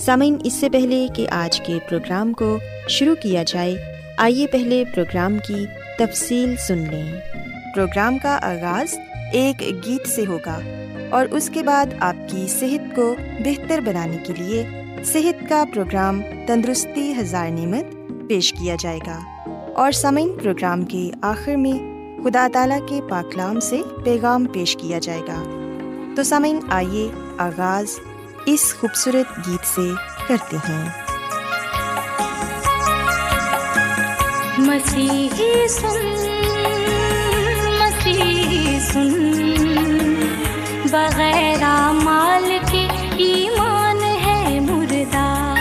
سامعین، اس سے پہلے کہ آج کے پروگرام کو شروع کیا جائے، آئیے پہلے پروگرام کی تفصیل سن لیں۔ پروگرام کا آغاز ایک گیت سے ہوگا اور اس کے بعد آپ کی صحت کو بہتر بنانے کے لیے صحت کا پروگرام تندرستی ہزار نعمت پیش کیا جائے گا۔ اور سامعین، پروگرام کے آخر میں خدا تعالیٰ کے پاکلام سے پیغام پیش کیا جائے گا۔ تو سامعین، آئیے آغاز اس خوبصورت گیت سے کرتے ہیں۔ مسیحی سن مسیحی سن۔ بغیر مال کے ایمان ہے مردہ۔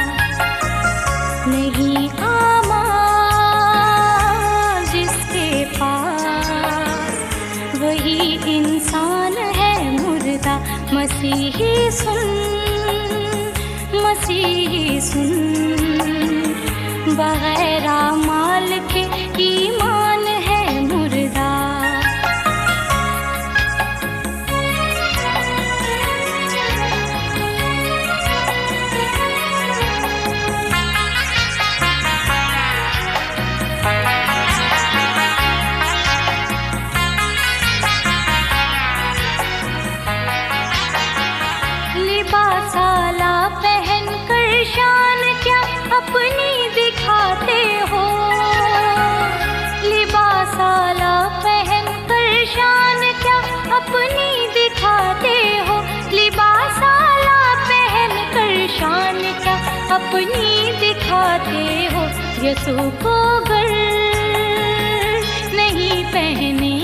نہیں آما جس کے پاس، وہی انسان ہے مردہ۔ مسیحی سن ہنسی سن۔ بغیر مال کے کی یسو کو گر نہیں پہنے۔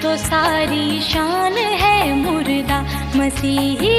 تو ساری شان ہے مردہ مسیحی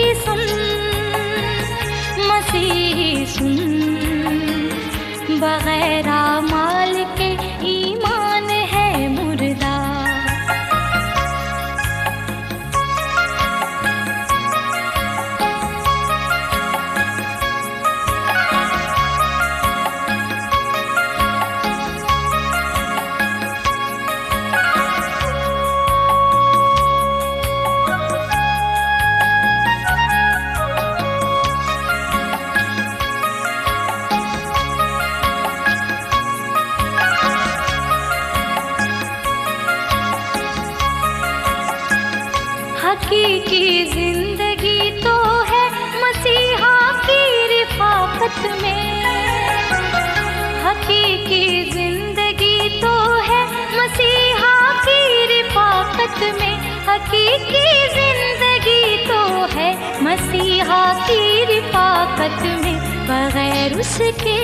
رفاقت میں حقیقی زندگی تو ہے۔ مسیحا کی رفاقت میں بغیر اس کے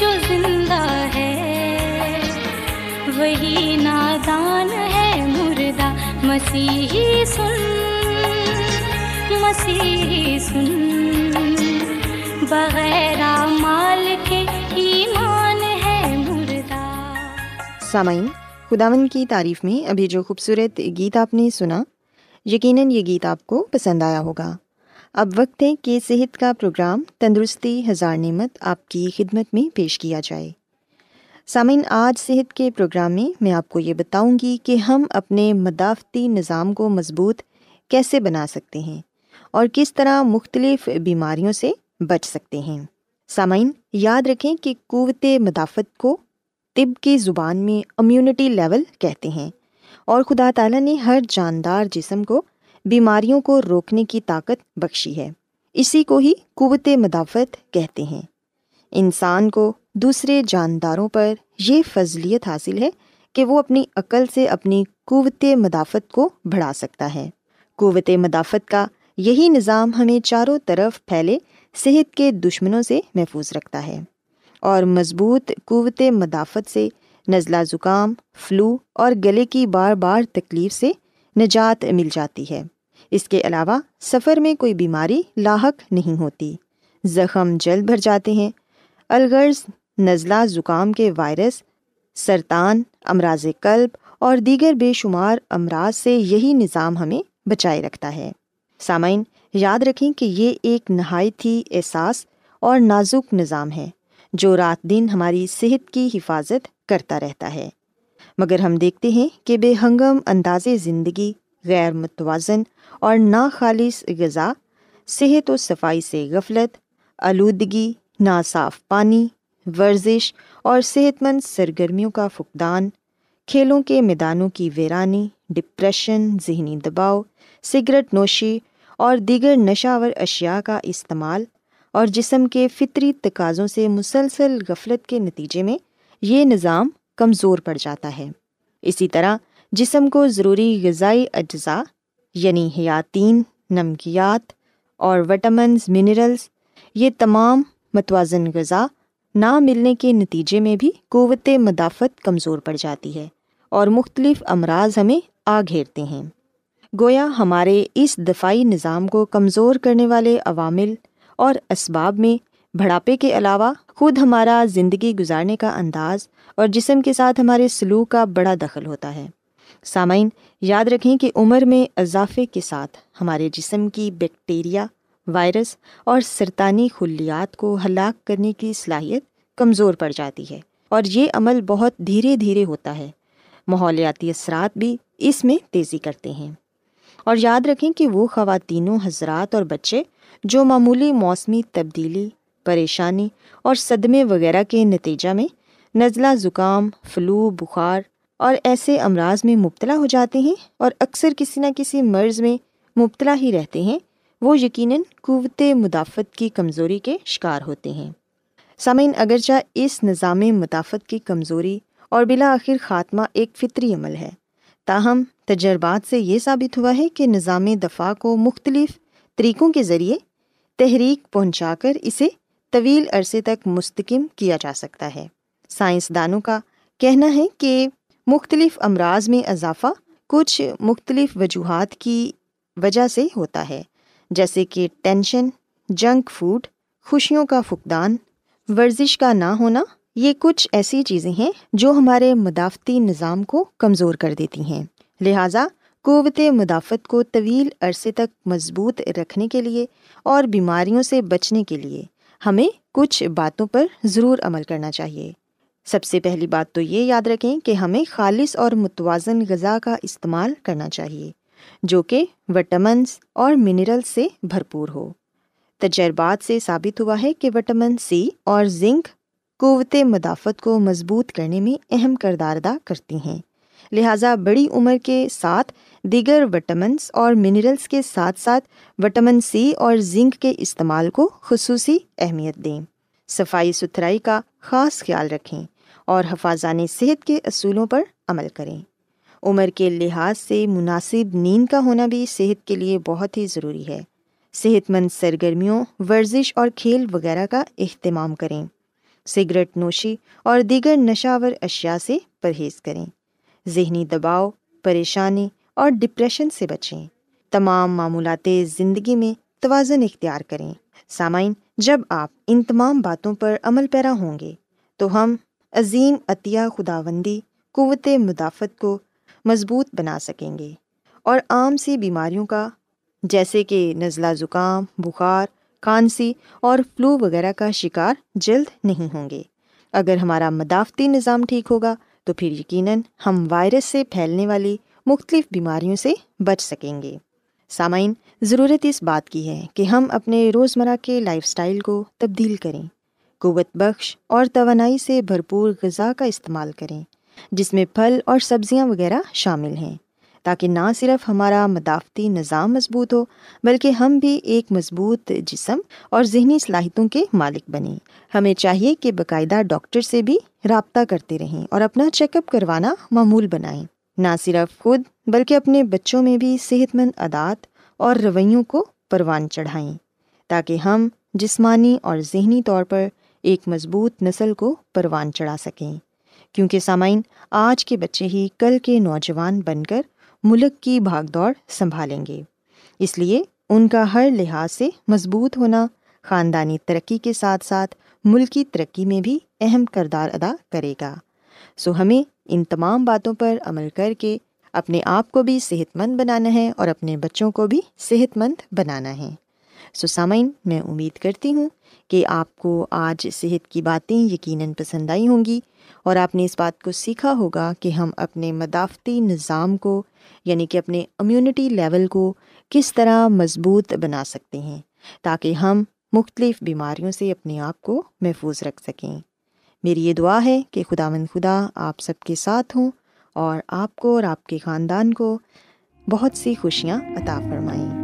جو زندہ ہے۔ وہی نادان ہے مردہ مسیحی سن۔ مسیحی سن۔ بغیر مال کے ایمان ہے مردہ۔ سامعین خداون کی تعریف میں ابھی جو خوبصورت گیت آپ نے سنا، یقیناً یہ گیت آپ کو پسند آیا ہوگا۔ اب وقت ہے کہ صحت کا پروگرام تندرستی ہزار نعمت آپ کی خدمت میں پیش کیا جائے۔ سامعین، آج صحت کے پروگرام میں میں آپ کو یہ بتاؤں گی کہ ہم اپنے مدافعتی نظام کو مضبوط کیسے بنا سکتے ہیں اور کس طرح مختلف بیماریوں سے بچ سکتے ہیں۔ سامعین، یاد رکھیں کہ قوت مدافعت کو طب کی زبان میں امیونٹی لیول کہتے ہیں۔ اور خدا تعالیٰ نے ہر جاندار جسم کو بیماریوں کو روکنے کی طاقت بخشی ہے۔ اسی کو ہی قوت مدافعت کہتے ہیں۔ انسان کو دوسرے جانداروں پر یہ فضلیت حاصل ہے کہ وہ اپنی عقل سے اپنی قوت مدافت کو بڑھا سکتا ہے۔ قوت مدافت کا یہی نظام ہمیں چاروں طرف پھیلے صحت کے دشمنوں سے محفوظ رکھتا ہے۔ اور مضبوط قوت مدافت سے نزلہ زکام، فلو اور گلے کی بار بار تکلیف سے نجات مل جاتی ہے۔ اس کے علاوہ سفر میں کوئی بیماری لاحق نہیں ہوتی۔ زخم جلد بھر جاتے ہیں۔ الغرض نزلہ زکام کے وائرس، سرطان، امراض قلب اور دیگر بے شمار امراض سے یہی نظام ہمیں بچائے رکھتا ہے۔ سامعین، یاد رکھیں کہ یہ ایک نہایت ہی احساس اور نازک نظام ہے۔ جو رات دن ہماری صحت کی حفاظت کرتا رہتا ہے۔ مگر ہم دیکھتے ہیں کہ بے ہنگم انداز زندگی، غیر متوازن اور ناخالص غذا، صحت و صفائی سے غفلت، آلودگی، ناصاف پانی، ورزش اور صحت مند سرگرمیوں کا فقدان، کھیلوں کے میدانوں کی ویرانی، ڈپریشن، ذہنی دباؤ، سگریٹ نوشی اور دیگر نشاور اشیاء کا استعمال اور جسم کے فطری تقاضوں سے مسلسل غفلت کے نتیجے میں یہ نظام کمزور پڑ جاتا ہے۔ اسی طرح جسم کو ضروری غذائی اجزاء یعنی حیاتین، نمکیات اور وٹامنز منرلس یہ تمام متوازن غذا نہ ملنے کے نتیجے میں بھی قوت مدافعت کمزور پڑ جاتی ہے اور مختلف امراض ہمیں آ گھیرتے ہیں۔ گویا ہمارے اس دفاعی نظام کو کمزور کرنے والے عوامل اور اسباب میں بڑھاپے کے علاوہ خود ہمارا زندگی گزارنے کا انداز اور جسم کے ساتھ ہمارے سلوک کا بڑا دخل ہوتا ہے۔ سامعین، یاد رکھیں کہ عمر میں اضافے کے ساتھ ہمارے جسم کی بیکٹیریا، وائرس اور سرطانی خلیات کو ہلاک کرنے کی صلاحیت کمزور پڑ جاتی ہے اور یہ عمل بہت دھیرے دھیرے ہوتا ہے۔ ماحولیاتی اثرات بھی اس میں تیزی کرتے ہیں۔ اور یاد رکھیں کہ وہ خواتین حضرات اور بچے جو معمولی موسمی تبدیلی، پریشانی اور صدمے وغیرہ کے نتیجہ میں نزلہ زکام، فلو، بخار اور ایسے امراض میں مبتلا ہو جاتے ہیں اور اکثر کسی نہ کسی مرض میں مبتلا ہی رہتے ہیں، وہ یقیناً قوت مدافعت کی کمزوری کے شکار ہوتے ہیں۔ سامعین، اگرچہ اس نظام مدافعت کی کمزوری اور بلاآخر خاتمہ ایک فطری عمل ہے، تاہم تجربات سے یہ ثابت ہوا ہے کہ نظام دفاع کو مختلف طریقوں کے ذریعے تحریک پہنچا کر اسے طویل عرصے تک مستقم کیا جا سکتا ہے۔ سائنسدانوں کا کہنا ہے کہ مختلف امراض میں اضافہ کچھ مختلف وجوہات کی وجہ سے ہوتا ہے، جیسے کہ ٹینشن، جنک فوڈ، خوشیوں کا فقدان، ورزش کا نہ ہونا، یہ کچھ ایسی چیزیں ہیں جو ہمارے مدافعتی نظام کو کمزور کر دیتی ہیں۔ لہٰذا قوت مدافعت کو طویل عرصے تک مضبوط رکھنے کے لیے اور بیماریوں سے بچنے کے لیے ہمیں کچھ باتوں پر ضرور عمل کرنا چاہیے۔ سب سے پہلی بات تو یہ یاد رکھیں کہ ہمیں خالص اور متوازن غذا کا استعمال کرنا چاہیے، جو کہ وٹامنس اور منرل سے بھرپور ہو۔ تجربات سے ثابت ہوا ہے کہ وٹامن سی اور زنک قوت مدافعت کو مضبوط کرنے میں اہم کردار ادا کرتی ہیں۔ لہٰذا بڑی عمر کے ساتھ دیگر وٹامنس اور منرلس کے ساتھ ساتھ وٹامن سی اور زنک کے استعمال کو خصوصی اہمیت دیں۔ صفائی ستھرائی کا خاص خیال رکھیں اور حفاظان صحت کے اصولوں پر عمل کریں۔ عمر کے لحاظ سے مناسب نیند کا ہونا بھی صحت کے لیے بہت ہی ضروری ہے۔ صحت مند سرگرمیوں، ورزش اور کھیل وغیرہ کا اہتمام کریں۔ سگریٹ نوشی اور دیگر نشاور اشیاء سے پرہیز کریں۔ ذہنی دباؤ، پریشانی اور ڈپریشن سے بچیں۔ تمام معمولات زندگی میں توازن اختیار کریں۔ سامعین، جب آپ ان تمام باتوں پر عمل پیرا ہوں گے، تو ہم عظیم عطیہ خداوندی قوت مدافعت کو مضبوط بنا سکیں گے۔ اور عام سی بیماریوں کا، جیسے کہ نزلہ زکام، بخار، کھانسی اور فلو وغیرہ کا شکار جلد نہیں ہوں گے۔ اگر ہمارا مدافعتی نظام ٹھیک ہوگا تو پھر یقیناً ہم وائرس سے پھیلنے والی مختلف بیماریوں سے بچ سکیں گے۔ سامعین، ضرورت اس بات کی ہے کہ ہم اپنے روزمرہ کے لائف اسٹائل کو تبدیل کریں۔ قوت بخش اور توانائی سے بھرپور غذا کا استعمال کریں، جس میں پھل اور سبزیاں وغیرہ شامل ہیں۔ تاکہ نہ صرف ہمارا مدافعتی نظام مضبوط ہو، بلکہ ہم بھی ایک مضبوط جسم اور ذہنی صلاحیتوں کے مالک بنیں۔ ہمیں چاہیے کہ باقاعدہ ڈاکٹر سے بھی رابطہ کرتے رہیں اور اپنا چیک اپ کروانا معمول بنائیں۔ نہ صرف خود، بلکہ اپنے بچوں میں بھی صحت مند عادات اور رویوں کو پروان چڑھائیں، تاکہ ہم جسمانی اور ذہنی طور پر ایک مضبوط نسل کو پروان چڑھا سکیں۔ کیونکہ سامعین، آج کے بچے ہی کل کے نوجوان بن کر ملک کی بھاگ دوڑ سنبھالیں گے۔ اس لیے ان کا ہر لحاظ سے مضبوط ہونا، خاندانی ترقی کے ساتھ ساتھ ملکی ترقی میں بھی اہم کردار ادا کرے گا۔ سو ہمیں ان تمام باتوں پر عمل کر کے اپنے آپ کو بھی صحت مند بنانا ہے اور اپنے بچوں کو بھی صحت مند بنانا ہے۔ سو سامعین، میں امید کرتی ہوں کہ آپ کو آج صحت کی باتیں یقیناً پسند آئی ہوں گی۔ اور آپ نے اس بات کو سیکھا ہوگا کہ ہم اپنے مدافعتی نظام کو یعنی کہ اپنے امیونٹی لیول کو کس طرح مضبوط بنا سکتے ہیں تاکہ ہم مختلف بیماریوں سے اپنے آپ کو محفوظ رکھ سکیں۔ میری یہ دعا ہے کہ خدا مند خدا آپ سب کے ساتھ ہوں اور آپ کو اور آپ کے خاندان کو بہت سی خوشیاں عطا فرمائیں۔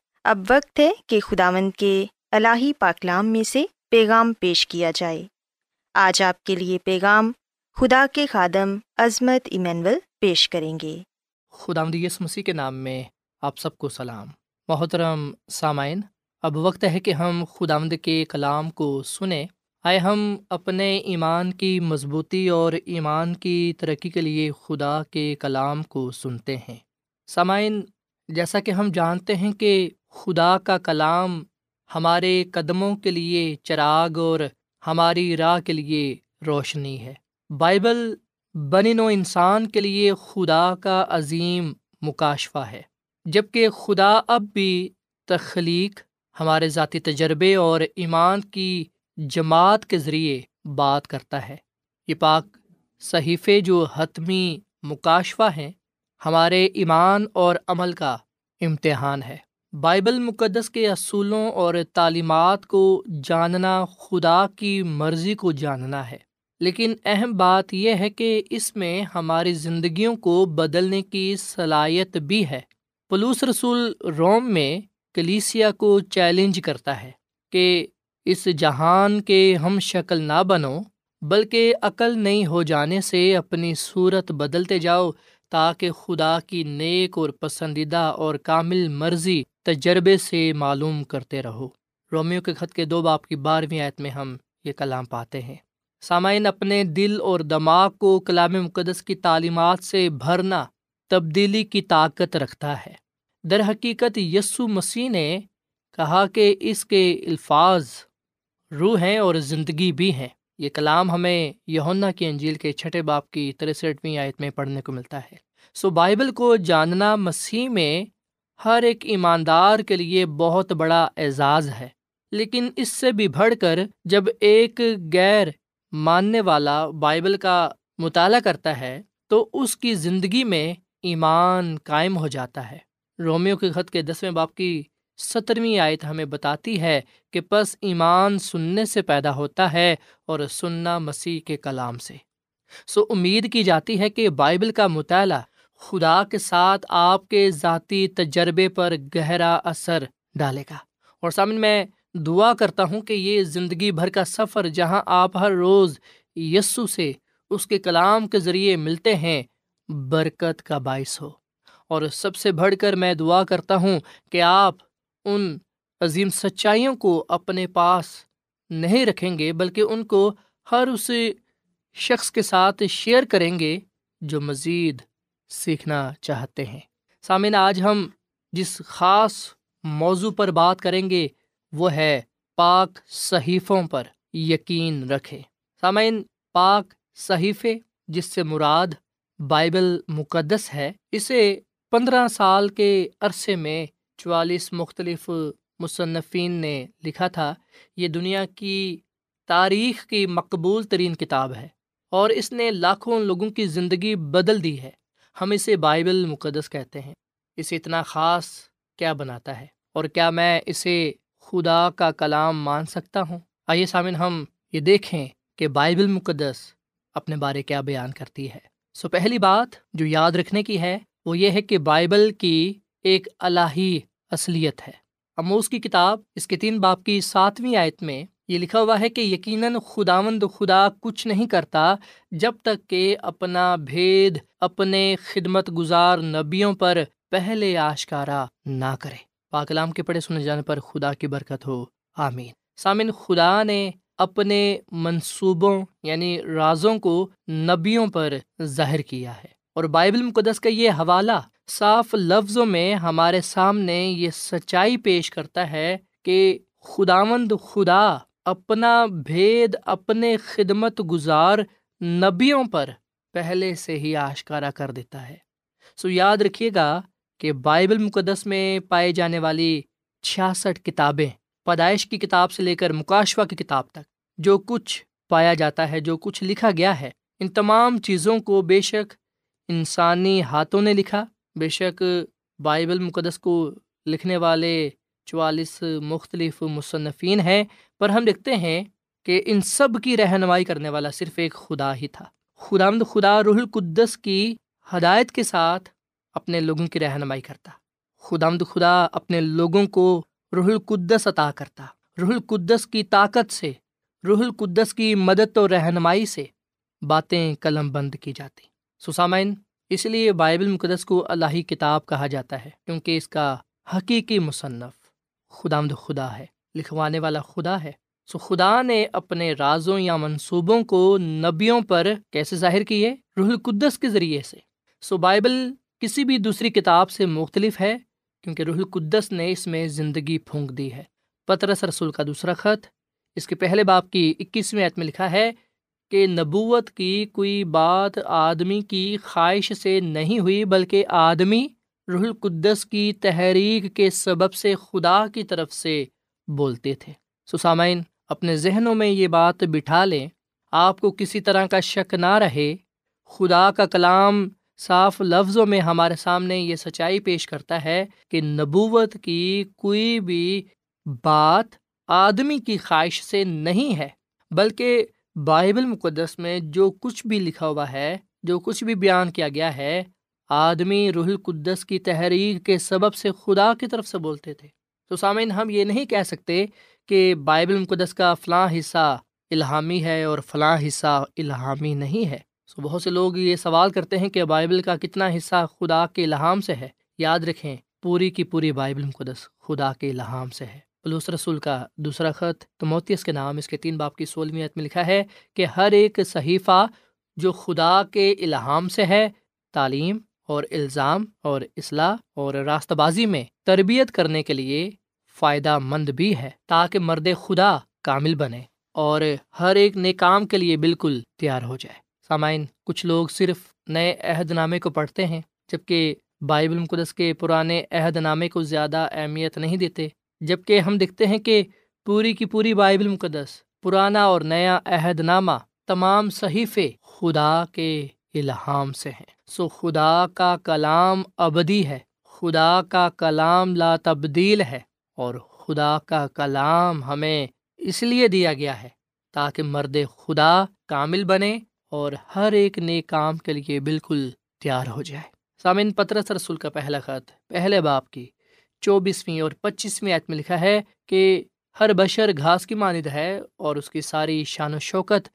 اب وقت ہے کہ خداوند کے الہی پاکلام میں سے پیغام پیش کیا جائے۔ آج آپ کے لیے پیغام خدا کے خادم عظمت ایمینول پیش کریں گے۔ خدا یس مسیح کے نام میں آپ سب کو سلام۔ محترم سامعین، اب وقت ہے کہ ہم خداوند کے کلام کو سنیں۔ آئے ہم اپنے ایمان کی مضبوطی اور ایمان کی ترقی کے لیے خدا کے کلام کو سنتے ہیں۔ سامعین، جیسا کہ ہم جانتے ہیں کہ خدا کا کلام ہمارے قدموں کے لیے چراغ اور ہماری راہ کے لیے روشنی ہے۔ بائبل بن و انسان کے لیے خدا کا عظیم مکاشفہ ہے جبکہ خدا اب بھی تخلیق، ہمارے ذاتی تجربے اور ایمان کی جماعت کے ذریعے بات کرتا ہے۔ یہ پاک صحیفے جو حتمی مکاشفہ ہیں، ہمارے ایمان اور عمل کا امتحان ہے۔ بائبل مقدس کے اصولوں اور تعلیمات کو جاننا خدا کی مرضی کو جاننا ہے۔ لیکن اہم بات یہ ہے کہ اس میں ہماری زندگیوں کو بدلنے کی صلاحیت بھی ہے۔ پلوس رسول روم میں کلیسیا کو چیلنج کرتا ہے کہ اس جہان کے ہم شکل نہ بنو، بلکہ عقل نہیں ہو جانے سے اپنی صورت بدلتے جاؤ، تاکہ خدا کی نیک اور پسندیدہ اور کامل مرضی تجربے سے معلوم کرتے رہو۔ رومیو کے خط کے دو باپ کی بارہویں آیت میں ہم یہ کلام پاتے ہیں۔ سامعین، اپنے دل اور دماغ کو کلام مقدس کی تعلیمات سے بھرنا تبدیلی کی طاقت رکھتا ہے۔ در حقیقت یسو مسیح نے کہا کہ اس کے الفاظ روح ہیں اور زندگی بھی ہیں۔ یہ کلام ہمیں یونا کی انجیل کے چھٹے باپ کی تریسٹویں آیت میں پڑھنے کو ملتا ہے۔ سو بائبل کو جاننا مسیح میں ہر ایک ایماندار کے لیے بہت بڑا اعزاز ہے۔ لیکن اس سے بھی بڑھ کر جب ایک غیر ماننے والا بائبل کا مطالعہ کرتا ہے، تو اس کی زندگی میں ایمان قائم ہو جاتا ہے۔ رومیو کے خط کے دسویں باپ کی سترویں آیت ہمیں بتاتی ہے کہ پس ایمان سننے سے پیدا ہوتا ہے اور سننا مسیح کے کلام سے۔ سو امید کی جاتی ہے کہ بائبل کا مطالعہ خدا کے ساتھ آپ کے ذاتی تجربے پر گہرا اثر ڈالے گا۔ اور سامنے میں دعا کرتا ہوں کہ یہ زندگی بھر کا سفر جہاں آپ ہر روز یسو سے اس کے کلام کے ذریعے ملتے ہیں، برکت کا باعث ہو۔ اور سب سے بڑھ کر میں دعا کرتا ہوں کہ آپ ان عظیم سچائیوں کو اپنے پاس نہیں رکھیں گے، بلکہ ان کو ہر اس شخص کے ساتھ شیئر کریں گے جو مزید سیکھنا چاہتے ہیں۔ سامعین، آج ہم جس خاص موضوع پر بات کریں گے، وہ ہے پاک صحیفوں پر یقین رکھے سامعین، پاک صحیفے، جس سے مراد بائبل مقدس ہے، اسے پندرہ سال کے عرصے میں چوالیس مختلف مصنفین نے لکھا تھا۔ یہ دنیا کی تاریخ کی مقبول ترین کتاب ہے اور اس نے لاکھوں لوگوں کی زندگی بدل دی ہے۔ ہم اسے بائبل مقدس کہتے ہیں۔ اسے اتنا خاص کیا بناتا ہے؟ اور کیا میں اسے خدا کا کلام مان سکتا ہوں؟ آئیے سامن ہم یہ دیکھیں کہ بائبل مقدس اپنے بارے کیا بیان کرتی ہے۔ سو پہلی بات جو یاد رکھنے کی ہے، وہ یہ ہے کہ بائبل کی ایک الہی اصلیت ہے۔ اموس کی کتاب، اس کے تین باپ کی ساتویں آیت میں یہ لکھا ہوا ہے کہ یقیناً خداوند خدا کچھ نہیں کرتا جب تک کہ اپنا بھید، اپنے خدمت گزار نبیوں پر پہلے آشکارا نہ کرے۔ پاکلام کے پڑھے سنے جانے پر خدا کی برکت ہو۔ آمین۔ سامن خدا نے اپنے منصوبوں یعنی رازوں کو نبیوں پر ظاہر کیا ہے اور بائبل مقدس کا یہ حوالہ صاف لفظوں میں ہمارے سامنے یہ سچائی پیش کرتا ہے کہ خداوند خدا اپنا بھید، اپنے خدمت گزار نبیوں پر پہلے سے ہی آشکارا کر دیتا ہے۔ سو یاد رکھیے گا کہ بائبل مقدس میں پائے جانے والی چھیاسٹھ کتابیں پیدائش کی کتاب سے لے کر مکاشوا کی کتاب تک، جو کچھ پایا جاتا ہے، جو کچھ لکھا گیا ہے، ان تمام چیزوں کو بے شک انسانی ہاتھوں نے لکھا۔ بے شک بائبل مقدس کو لکھنے والے چوالیس مختلف مصنفین ہیں، پر ہم دیکھتے ہیں کہ ان سب کی رہنمائی کرنے والا صرف ایک خدا ہی تھا۔ خدا مد خدا رح القدس کی ہدایت کے ساتھ اپنے لوگوں کی رہنمائی کرتا۔ خدا مد خدا اپنے لوگوں کو رح القدس عطا کرتا۔ رح القدس کی طاقت سے رح القدس کی مدد و رہنمائی سے باتیں قلم بند کی جاتی۔ سسامین، اس لیے بائبل مقدس کو اللہ کتاب کہا جاتا ہے، کیونکہ اس کا حقیقی مصنف خدا مد خدا ہے، لکھوانے والا خدا ہے۔ سو خدا نے اپنے رازوں یا منصوبوں کو نبیوں پر کیسے ظاہر کیے؟ روح القدس کے ذریعے سے۔ سو بائبل کسی بھی دوسری کتاب سے مختلف ہے، کیونکہ روح القدس نے اس میں زندگی پھونک دی ہے۔ پترس رسول کا دوسرا خط، اس کے پہلے باپ کی اکیسویں عت میں لکھا ہے کہ نبوت کی کوئی بات آدمی کی خواہش سے نہیں ہوئی، بلکہ آدمی روح القدس کی تحریک کے سبب سے خدا کی طرف سے بولتے تھے۔ سسامین اپنے ذہنوں میں یہ بات بٹھا لیں۔ آپ کو کسی طرح کا شک نہ رہے۔ خدا کا کلام صاف لفظوں میں ہمارے سامنے یہ سچائی پیش کرتا ہے کہ نبوت کی کوئی بھی بات آدمی کی خواہش سے نہیں ہے، بلکہ بائبل مقدس میں جو کچھ بھی لکھا ہوا ہے، جو کچھ بھی بیان کیا گیا ہے آدمی روح القدس کی تحریر کے سبب سے خدا کی طرف سے بولتے تھے۔ تو سامعین، ہم یہ نہیں کہہ سکتے کہ بائبل مقدس کا فلاں حصہ الہامی ہے اور فلاں حصہ الہامی نہیں ہے۔ سو بہت سے لوگ یہ سوال کرتے ہیں کہ بائبل کا کتنا حصہ خدا کے الہام سے ہے۔ یاد رکھیں، پوری کی پوری بائبل مقدس خدا کے الہام سے ہے۔ پلوس رسول کا دوسرا خط تموتیس کے نام، اس کے تین باپ کی سولہویں میں لکھا ہے کہ ہر ایک صحیفہ جو خدا کے الہام سے ہے، تعلیم اور الزام اور اصلاح اور راستہ بازی میں تربیت کرنے کے لیے فائدہ مند بھی ہے تاکہ مرد خدا کامل بنے اور ہر ایک نئے کام کے لیے بالکل تیار ہو جائے۔ سامعین، کچھ لوگ صرف نئے عہد نامے کو پڑھتے ہیں، جبکہ بائبل مقدس کے پرانے عہد نامے کو زیادہ اہمیت نہیں دیتے جبکہ ہم دیکھتے ہیں کہ پوری کی پوری بائبل مقدس، پرانا اور نیا عہد نامہ تمام صحیفے خدا کے الہام سے ہیں۔ سو خدا کا کلام ابدی ہے۔ خدا کا کلام لا تبدیل ہے اور خدا کا کلام ہمیں اس لیے دیا گیا ہے تاکہ مرد خدا کامل بنے اور ہر ایک نئے کام کے لیے بالکل تیار ہو جائے۔ سامن پترس رسول کا پہلا خط، پہلے باپ کی چوبیسویں اور پچیسویں عید میں لکھا ہے کہ ہر بشر گھاس کی ماند ہے اور اس کی ساری شان و شوکت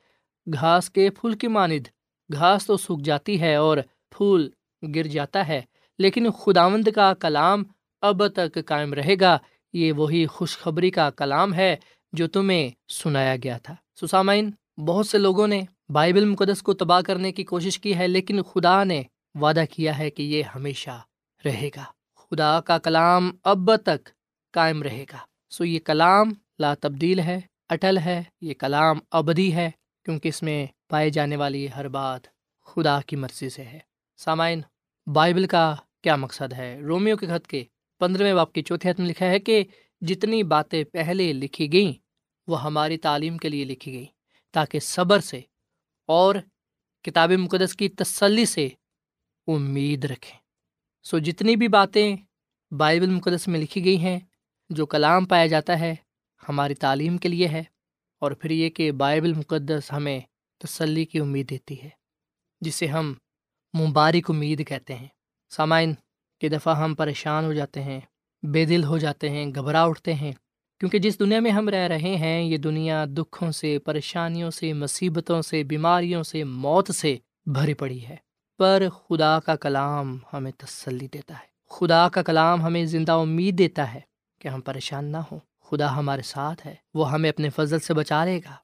گھاس کے پھول کی ماند گھاس تو سوکھ جاتی ہے اور پھول گر جاتا ہے، لیکن خداوند کا کلام اب تک قائم رہے گا۔ یہ وہی خوشخبری کا کلام ہے جو تمہیں سنایا گیا تھا۔ سسامین، بہت سے لوگوں نے بائبل مقدس کو تباہ کرنے کی کوشش کی ہے، لیکن خدا نے وعدہ کیا ہے کہ یہ ہمیشہ رہے گا۔ خدا کا کلام اب تک قائم رہے گا۔ سو یہ کلام لا تبدیل ہے، اٹل ہے، یہ کلام ابدی ہے، کیونکہ اس میں پائے جانے والی ہر بات خدا کی مرضی سے ہے۔ سامعین، بائبل کا کیا مقصد ہے؟ رومیو کے خط کے پندرہویں باپ کی چوتھے حت میں لکھا ہے کہ جتنی باتیں پہلے لکھی گئیں، وہ ہماری تعلیم کے لیے لکھی گئیں، تاکہ صبر سے اور کتاب مقدس کی تسلی سے امید رکھیں۔ سو جتنی بھی باتیں بائبل مقدس میں لکھی گئی ہیں، جو کلام پایا جاتا ہے، ہماری تعلیم کے لیے ہے، اور پھر یہ کہ بائبل مقدس ہمیں تسلی کی امید دیتی ہے، جسے ہم مبارک امید کہتے ہیں۔ سامعین، کہ دفعہ ہم پریشان ہو جاتے ہیں، بے دل ہو جاتے ہیں، گھبرا اٹھتے ہیں۔ کیونکہ جس دنیا میں ہم رہ رہے ہیں، یہ دنیا دکھوں سے، پریشانیوں سے، مصیبتوں سے، بیماریوں سے، موت سے بھری پڑی ہے۔ پر خدا کا کلام ہمیں تسلی دیتا ہے۔ خدا کا کلام ہمیں زندہ امید دیتا ہے کہ ہم پریشان نہ ہوں۔ خدا ہمارے ساتھ ہے، وہ ہمیں اپنے فضل سے بچا لے گا۔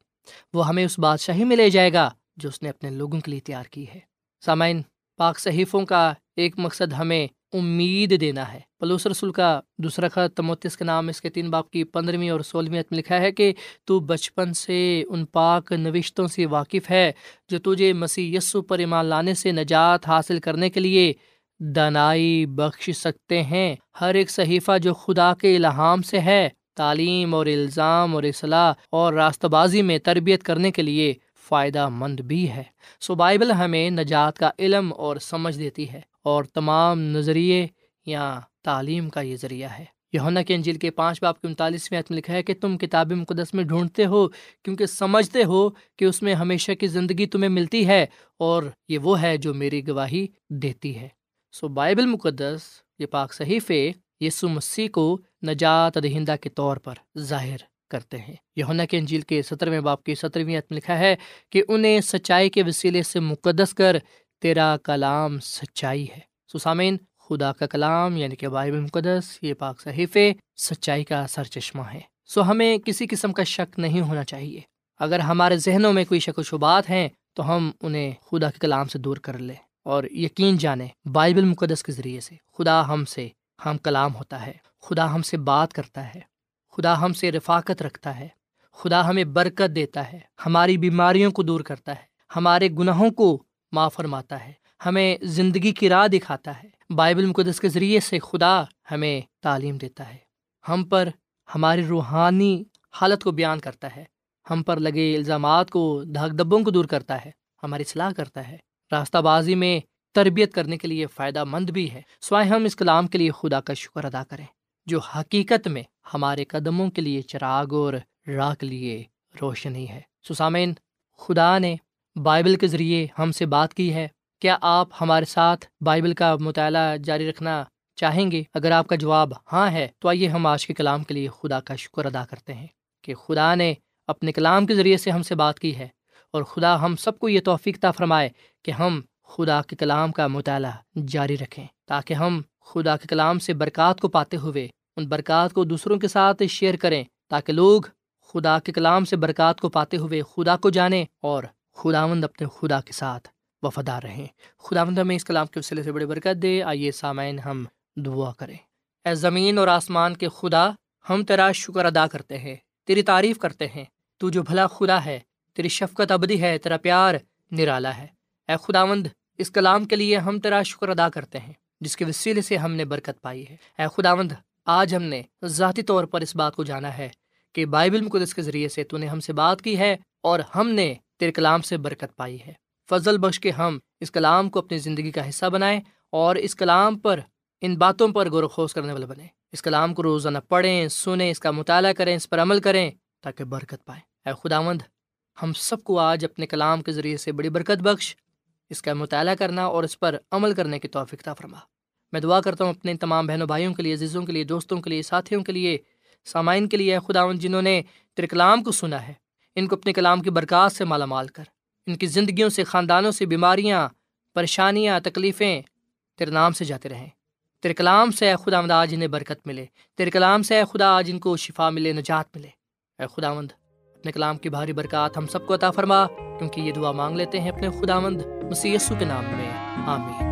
وہ ہمیں اس بادشاہی میں لے جائے گا جو اس نے اپنے لوگوں کے لیے تیار کی ہے۔ سامعین پاک صحیفوں کا ایک مقصد ہمیں امید دینا ہے۔ پلوس رسول کا دوسرا خط تموتس کے نام اس کے تین باپ کی پندرہویں اور سولہویں میں لکھا ہے کہ تو بچپن سے ان پاک نوشتوں سے واقف ہے، جو تجھے مسیح یسو پر ایمان لانے سے نجات حاصل کرنے کے لیے دنائی بخش سکتے ہیں۔ ہر ایک صحیفہ جو خدا کے الہام سے ہے، تعلیم اور الزام اور اصلاح اور راستہ بازی میں تربیت کرنے کے لیے فائدہ مند بھی ہے۔ سو بائبل ہمیں نجات کا علم اور سمجھ دیتی ہے اور تمام نظریے یا تعلیم کا یہ ذریعہ ہے۔ یونا کے انجیل کے پانچ باپ کے انتالیسویں میں لکھا ہے کہ تم کتاب مقدس میں ڈھونڈتے ہو کیونکہ سمجھتے ہو کہ اس میں ہمیشہ کی زندگی تمہیں ملتی ہے اور یہ وہ ہے جو میری گواہی دیتی ہے۔ سو بائبل مقدس، یہ پاک صحیفے یسو مسیح کو نجات دہندہ کے طور پر ظاہر کرتے ہیں۔ یونا کے انجیل کے سترویں باپ کی سترویں میں لکھا ہے کہ انہیں سچائی کے وسیلے سے مقدس کر تیرا کلام سچائی ہے۔ سسامین خدا کا کلام یعنی کہ بائبل مقدس، یہ پاک صحیفے سچائی کا سر چشمہ ہے سو ہمیں کسی قسم کا شک نہیں ہونا چاہیے۔ اگر ہمارے ذہنوں میں کوئی شک و شبات ہیں تو ہم انہیں خدا کے کلام سے دور کر لیں اور یقین جانیں بائبل مقدس کے ذریعے سے۔ خدا ہم سے ہم کلام ہوتا ہے۔ خدا ہم سے بات کرتا ہے۔ خدا ہم سے رفاقت رکھتا ہے، خدا ہمیں برکت دیتا ہے، ہماری بیماریوں کو دور کرتا ہے، ہمارے گناہوں کو معاف فرماتا ہے، ہمیں زندگی کی راہ دکھاتا ہے۔ بائبل مقدس کے ذریعے سے خدا ہمیں تعلیم دیتا ہے۔ ہم پر ہماری روحانی حالت کو بیان کرتا ہے۔ ہم پر لگے الزامات کو دھاک دبوں کو دور کرتا ہے۔ ہماری صلاح کرتا ہے۔ راستہ بازی میں تربیت کرنے کے لیے فائدہ مند بھی ہے۔ سوائے ہم اس کلام کے لیے خدا کا شکر ادا کریں۔ جو حقیقت میں ہمارے قدموں کے لیے چراغ اور راہ کے لیے روشنی ہے۔ سسامین، خدا نے بائبل کے ذریعے ہم سے بات کی ہے۔ کیا آپ ہمارے ساتھ بائبل کا مطالعہ جاری رکھنا چاہیں گے؟ اگر آپ کا جواب ہاں ہے، تو آئیے ہم آج کے کلام کے لیے خدا کا شکر ادا کرتے ہیں کہ خدا نے اپنے کلام کے ذریعے سے ہم سے بات کی ہے۔ اور خدا ہم سب کو یہ توفیقہ فرمائے کہ ہم خدا کے کلام کا مطالعہ جاری رکھیں تاکہ ہم خدا کے کلام سے برکات کو پاتے ہوئے ان برکات کو دوسروں کے ساتھ شیئر کریں تاکہ لوگ خدا کے کلام سے برکات کو پاتے ہوئے خدا کو جانیں اور خداوند اپنے خدا کے ساتھ وفادار رہیں۔ خداوند ہمیں اس کلام کے وسیلے سے بڑی برکت دے۔ آئیے سامعین ہم دعا کریں۔ اے زمین اور آسمان کے خدا، ہم تیرا شکر ادا کرتے ہیں، تیری تعریف کرتے ہیں۔ تو جو بھلا خدا ہے، تیری شفقت ابدی ہے، تیرا پیار نرالا ہے۔ اے خداوند، اس کلام کے لیے ہم تیرا شکر ادا کرتے ہیں، جس کے وسیلے سے ہم نے برکت پائی ہے۔ اے خداوند آج ہم نے ذاتی طور پر اس بات کو جانا ہے کہ بائبل مقدس کے ذریعے سے تو نے ہم سے بات کی ہے اور ہم نے تیرے کلام سے برکت پائی ہے۔ فضل بخش کے ہم اس کلام کو اپنی زندگی کا حصہ بنائیں اور اس کلام پر ان باتوں پر غور و خوص کرنے والے بنے اس کلام کو روزانہ پڑھیں، سنیں، اس کا مطالعہ کریں، اس پر عمل کریں تاکہ برکت پائیں۔ اے خداوند، ہم سب کو آج اپنے کلام کے ذریعے سے بڑی برکت بخش۔ اس کا مطالعہ کرنا اور اس پر عمل کرنے کی توفیق فرما۔ میں دعا کرتا ہوں اپنے تمام بہنوں، بھائیوں کے لیے، عزیزوں کے لیے، دوستوں کے لیے، ساتھیوں کے لیے، سامعین کے لیے خداون جنہوں نے تیرے کلام کو سنا ہے، ان کو اپنے کلام کی برکات سے مالا مال کر، ان کی زندگیوں سے، خاندانوں سے، بیماریاں، پریشانیاں، تکلیفیں تیرے نام سے جاتے رہیں۔ تیرے کلام سے اے خدا آج انہیں برکت ملے، تیرے کلام سے اے خدا آج ان کو شفا ملے، نجات ملے۔ اے خدا مند اپنے کلام کی بھاری برکات ہم سب کو عطا فرما، کیونکہ یہ دعا مانگ لیتے ہیں اپنے خدا مند مسی کے نام میں، آمین۔